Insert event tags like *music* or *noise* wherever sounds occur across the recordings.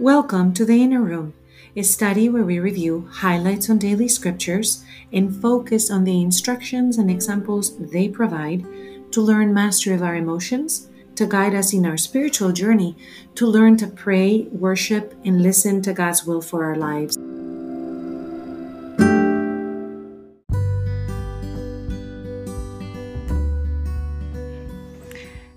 Welcome to the Inner Room, a study where we review highlights on daily scriptures and focus on the instructions and examples they provide to learn mastery of our emotions, to guide us in our spiritual journey, to learn to pray, worship, and listen to God's will for our lives.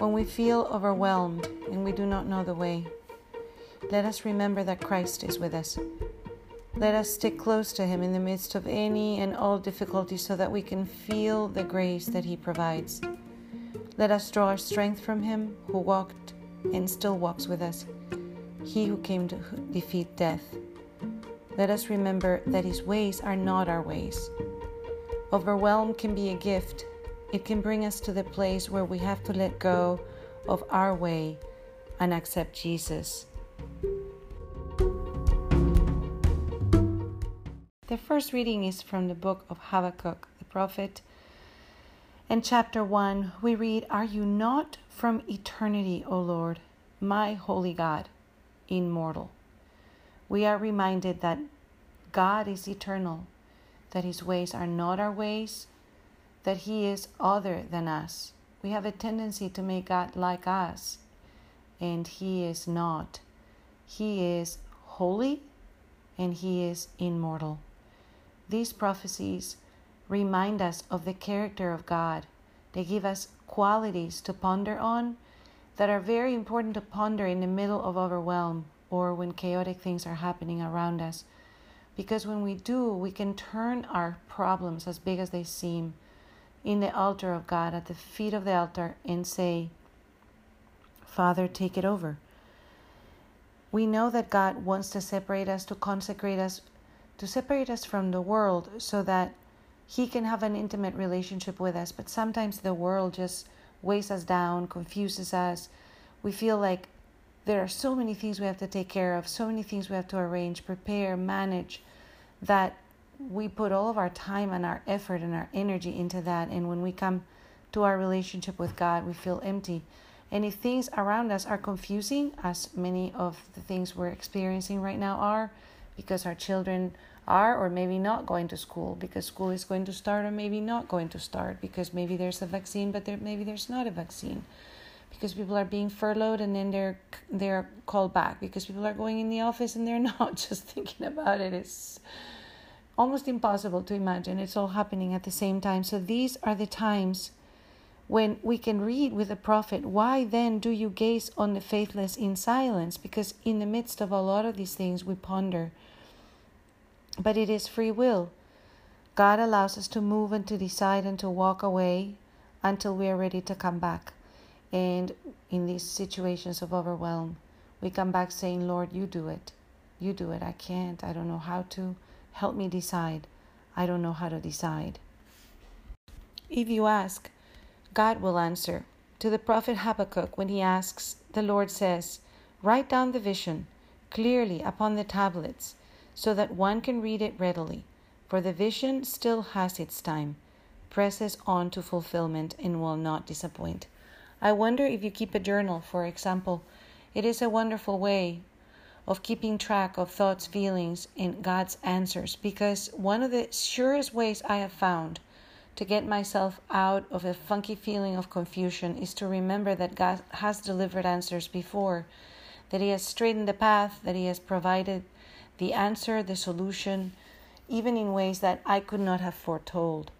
when we feel overwhelmed and we do not know the way, let us remember that Christ is with us. Let us stick close to Him in the midst of any and all difficulties so that we can feel the grace that He provides. Let us draw our strength from Him who walked and still walks with us, He who came to defeat death. Let us remember that His ways are not our ways. Overwhelm can be a gift it can bring us to the place where we have to let go of our way and accept Jesus. The first reading is from the book of Habakkuk, the prophet. In chapter 1, we read, Are you not from eternity, O Lord, my holy God, immortal? We are reminded that God is eternal, that his ways are not our ways, that He is other than us. We have a tendency to make God like us, and He is not. He is holy and He is immortal. These prophecies remind us of the character of God. They give us qualities to ponder on that are very important to ponder in the middle of overwhelm or when chaotic things are happening around us. Because when we do, we can turn our problems, as big as they seem, in the altar of God, at the feet of the altar, and say, Father, take it over. We know that God wants to separate us, to consecrate us, to separate us from the world so that He can have an intimate relationship with us. But sometimes the world just weighs us down, confuses us. We feel like there are so many things we have to take care of, so many things we have to arrange, prepare, manage, that we put all of our time and our effort and our energy into that. And when we come to our relationship with God, we feel empty. And if things around us are confusing, as many of the things we're experiencing right now are, because our children are or maybe not going to school, because school is going to start or maybe not going to start, because maybe there's a vaccine, but there, maybe there's not a vaccine, because people are being furloughed and then they're they're called back, because people are going in the office and they're *laughs* not. Just thinking about it. it is almost impossible to imagine. It's all happening at the same time. So these are the times when we can read with the prophet, Why then do you gaze on the faithless in silence? Because in the midst of a lot of these things, we ponder. But it is free will. God allows us to move and to decide and to walk away until we are ready to come back. And in these situations of overwhelm, we come back saying, Lord, you do it. You do it. I can't. I don't know how to. Help me decide. I don't know how to decide. If you ask, God will answer. To the prophet Habakkuk, when he asks, the Lord says, Write down the vision clearly upon the tablets so that one can read it readily, for the vision still has its time, presses on to fulfillment, and will not disappoint. I wonder if you keep a journal, for example. It is a wonderful way of keeping track of thoughts, feelings, and God's answers because one of the surest ways I have found to get myself out of a funky feeling of confusion is to remember that God has delivered answers before, that He has straightened the path, that He has provided the answer, the solution, even in ways that I could not have foretold.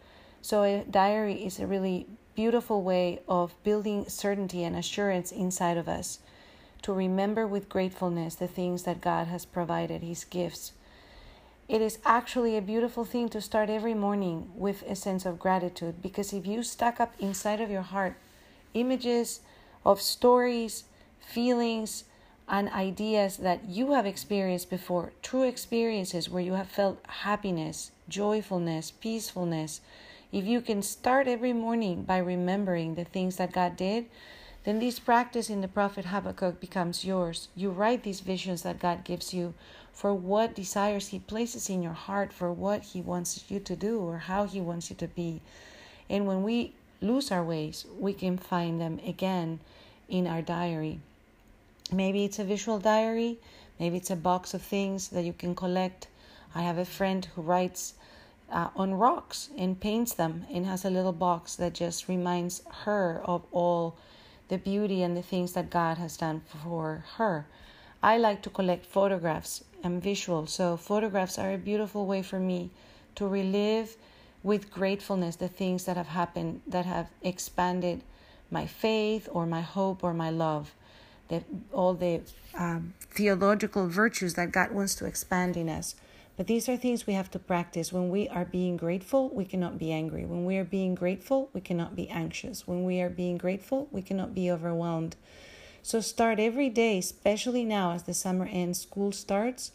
So, a diary is a really beautiful way of building certainty and assurance inside of us to remember with gratefulness the things that God has provided, His gifts. It is actually a beautiful thing to start every morning with a sense of gratitude because if you stack up inside of your heart images of stories, feelings, and ideas that you have experienced before, true experiences where you have felt happiness, joyfulness, peacefulness, if you can start every morning by remembering the things that God did, then this practice in the prophet Habakkuk becomes yours. You write these visions that God gives you for what desires He places in your heart, for what He wants you to do or how He wants you to be. And when we lose our ways, we can find them again in our diary. Maybe it's a visual diary, maybe it's a box of things that you can collect. I have a friend who writes uh, on rocks and paints them and has a little box that just reminds her of all the beauty and the things that God has done for her. I like to collect photographs and visuals, so photographs are a beautiful way for me to relive with gratefulness the things that have happened that have expanded my faith or my hope or my love. The, all the um, theological virtues that God wants to expand in us. But these are things we have to practice. When we are being grateful, we cannot be angry. When we are being grateful, we cannot be anxious. When we are being grateful, we cannot be overwhelmed. So start every day, especially now as the summer ends, school starts,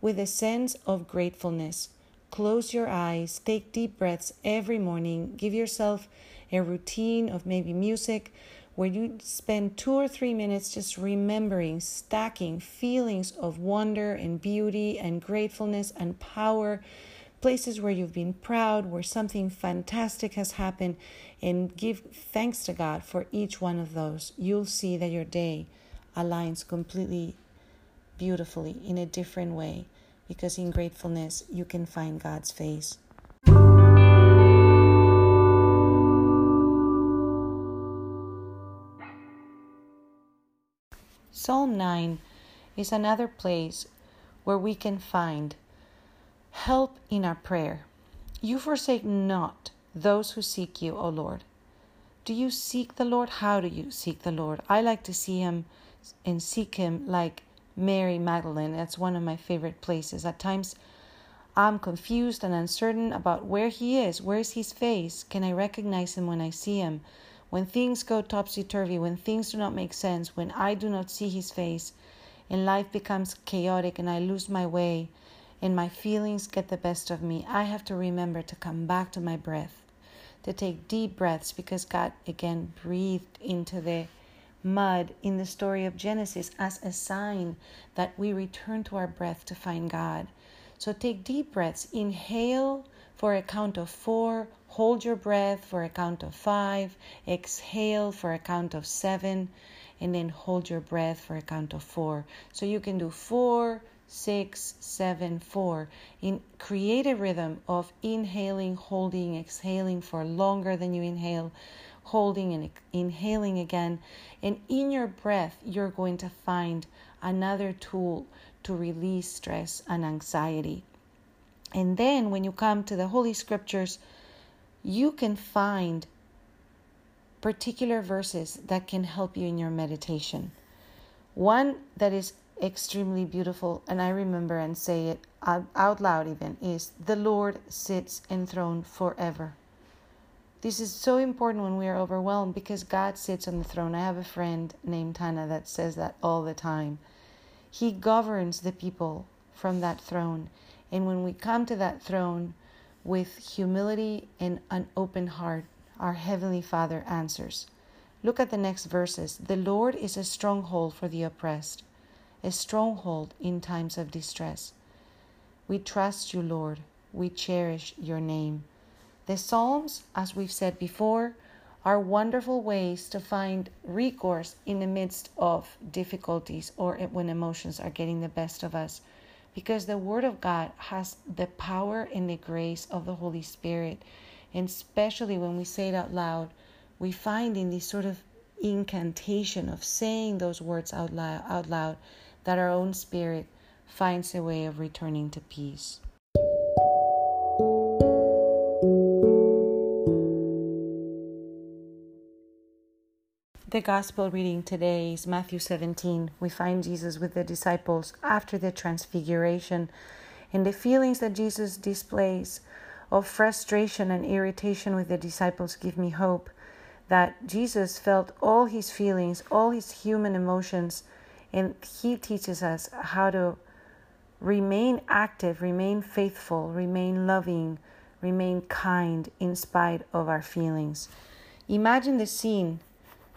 with a sense of gratefulness. Close your eyes, take deep breaths every morning, give yourself a routine of maybe music where you spend two or three minutes just remembering, stacking feelings of wonder and beauty and gratefulness and power, places where you've been proud, where something fantastic has happened, and give thanks to God for each one of those. You'll see that your day aligns completely beautifully in a different way because in gratefulness you can find God's face. Psalm 9 is another place where we can find help in our prayer. You forsake not those who seek you, O Lord. Do you seek the Lord? How do you seek the Lord? I like to see him and seek him like Mary Magdalene. That's one of my favorite places. At times, I'm confused and uncertain about where he is. Where is his face? Can I recognize him when I see him? When things go topsy turvy, when things do not make sense, when I do not see his face, and life becomes chaotic and I lose my way, and my feelings get the best of me, I have to remember to come back to my breath, to take deep breaths because God again breathed into the mud in the story of Genesis as a sign that we return to our breath to find God. So take deep breaths. Inhale for a count of four. Hold your breath for a count of five. Exhale for a count of seven. And then hold your breath for a count of four. So you can do four, six, seven, four. In create a rhythm of inhaling, holding, exhaling for longer than you inhale, holding and inhaling again. And in your breath, you're going to find another tool to release stress and anxiety. And then when you come to the Holy Scriptures, you can find particular verses that can help you in your meditation. One that is extremely beautiful, and I remember and say it out loud even, is The Lord sits enthroned forever. This is so important when we are overwhelmed because God sits on the throne. I have a friend named Tana that says that all the time. He governs the people from that throne. And when we come to that throne with humility and an open heart, our Heavenly Father answers. Look at the next verses. The Lord is a stronghold for the oppressed, a stronghold in times of distress. We trust you, Lord. We cherish your name. The Psalms, as we've said before, are wonderful ways to find recourse in the midst of difficulties or when emotions are getting the best of us. Because the Word of God has the power and the grace of the Holy Spirit. And especially when we say it out loud, we find in this sort of incantation of saying those words out loud, out loud that our own spirit finds a way of returning to peace. The gospel reading today is Matthew 17. We find Jesus with the disciples after the transfiguration, and the feelings that Jesus displays of frustration and irritation with the disciples give me hope that Jesus felt all his feelings, all his human emotions And He teaches us how to remain active, remain faithful, remain loving, remain kind in spite of our feelings. Imagine the scene.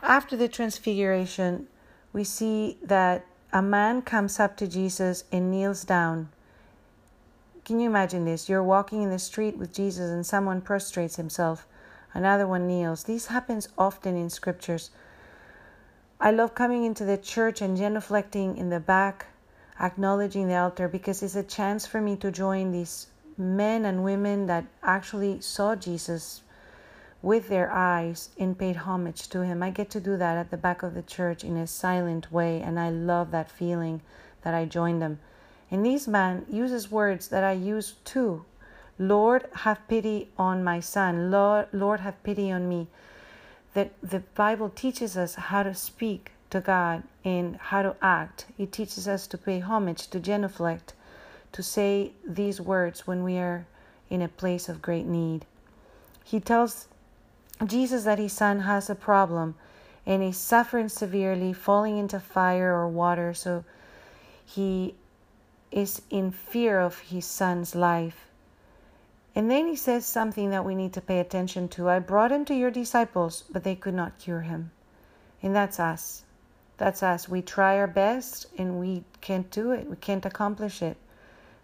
After the transfiguration, we see that a man comes up to Jesus and kneels down. Can you imagine this? You're walking in the street with Jesus and someone prostrates himself, another one kneels. This happens often in scriptures. I love coming into the church and genuflecting in the back, acknowledging the altar because it's a chance for me to join these men and women that actually saw Jesus with their eyes and paid homage to him. I get to do that at the back of the church in a silent way, and I love that feeling that I joined them. And this man uses words that I use too. Lord, have pity on my son. Lord, Lord, have pity on me. That the Bible teaches us how to speak to God and how to act. It teaches us to pay homage, to genuflect, to say these words when we are in a place of great need. He tells Jesus that his son has a problem and he's suffering severely, falling into fire or water, so he is in fear of his son's life. And then he says something that we need to pay attention to. I brought him to your disciples, but they could not cure him. And that's us. That's us. We try our best and we can't do it. We can't accomplish it.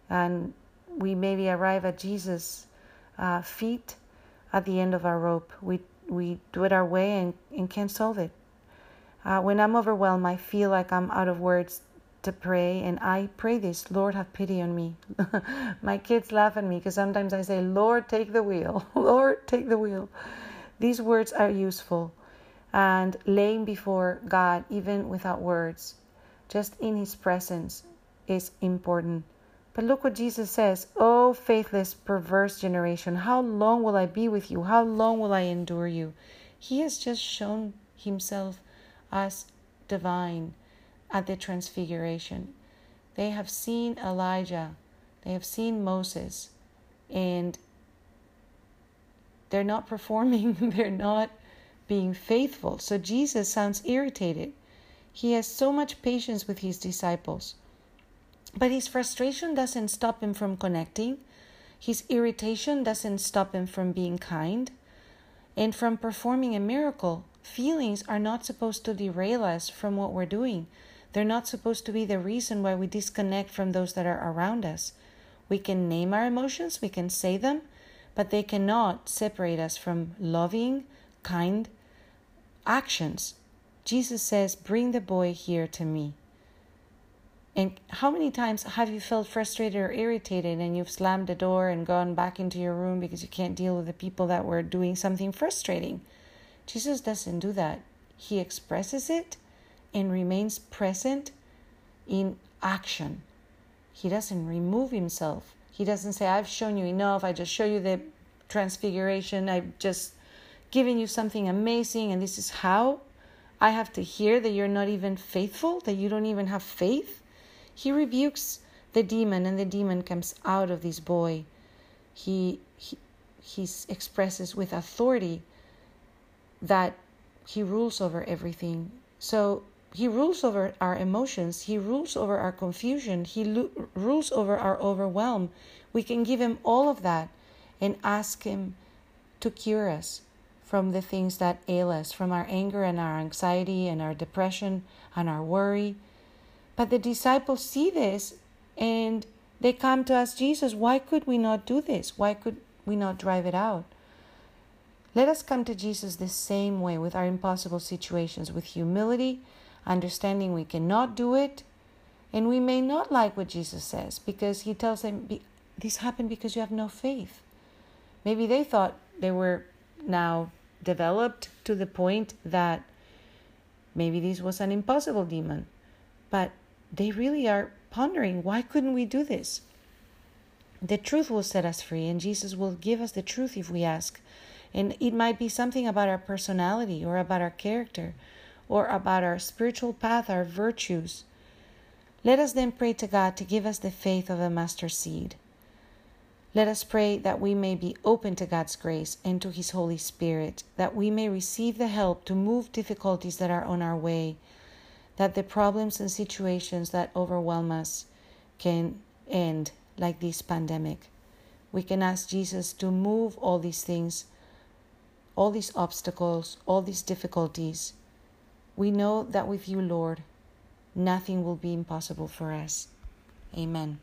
And we maybe arrive at Jesus' uh, feet at the end of our rope. We we do it our way and, and can't solve it. Uh, when I'm overwhelmed, I feel like I'm out of words to pray, and I pray this Lord, have pity on me. *laughs* My kids laugh at me because sometimes I say, Lord, take the wheel. *laughs* Lord, take the wheel. These words are useful, and laying before God, even without words, just in His presence, is important. But look what Jesus says Oh, faithless, perverse generation, how long will I be with you? How long will I endure you? He has just shown himself as divine at the transfiguration. They have seen Elijah, they have seen Moses, and they're not performing, *laughs* they're not being faithful. So Jesus sounds irritated. He has so much patience with his disciples. But his frustration doesn't stop him from connecting. His irritation doesn't stop him from being kind and from performing a miracle. Feelings are not supposed to derail us from what we're doing. They're not supposed to be the reason why we disconnect from those that are around us. We can name our emotions, we can say them, but they cannot separate us from loving, kind actions. Jesus says, Bring the boy here to me. And how many times have you felt frustrated or irritated and you've slammed the door and gone back into your room because you can't deal with the people that were doing something frustrating? Jesus doesn't do that. He expresses it and remains present in action. He doesn't remove himself. He doesn't say, I've shown you enough. I just show you the transfiguration. I've just given you something amazing, and this is how I have to hear that you're not even faithful, that you don't even have faith. He rebukes the demon, and the demon comes out of this boy. He, he, he expresses with authority that he rules over everything. So he rules over our emotions, he rules over our confusion, he lo- rules over our overwhelm. We can give him all of that and ask him to cure us from the things that ail us, from our anger and our anxiety and our depression and our worry but the disciples see this and they come to ask Jesus, why could we not do this? Why could we not drive it out? Let us come to Jesus the same way with our impossible situations, with humility, understanding we cannot do it, and we may not like what Jesus says because he tells them, This happened because you have no faith. Maybe they thought they were now developed to the point that maybe this was an impossible demon. But they really are pondering why couldn't we do this? The truth will set us free, and Jesus will give us the truth if we ask. And it might be something about our personality, or about our character, or about our spiritual path, our virtues. Let us then pray to God to give us the faith of a mustard seed. Let us pray that we may be open to God's grace and to His Holy Spirit, that we may receive the help to move difficulties that are on our way that the problems and situations that overwhelm us can end like this pandemic. We can ask Jesus to move all these things, all these obstacles, all these difficulties. We know that with you, Lord, nothing will be impossible for us. Amen.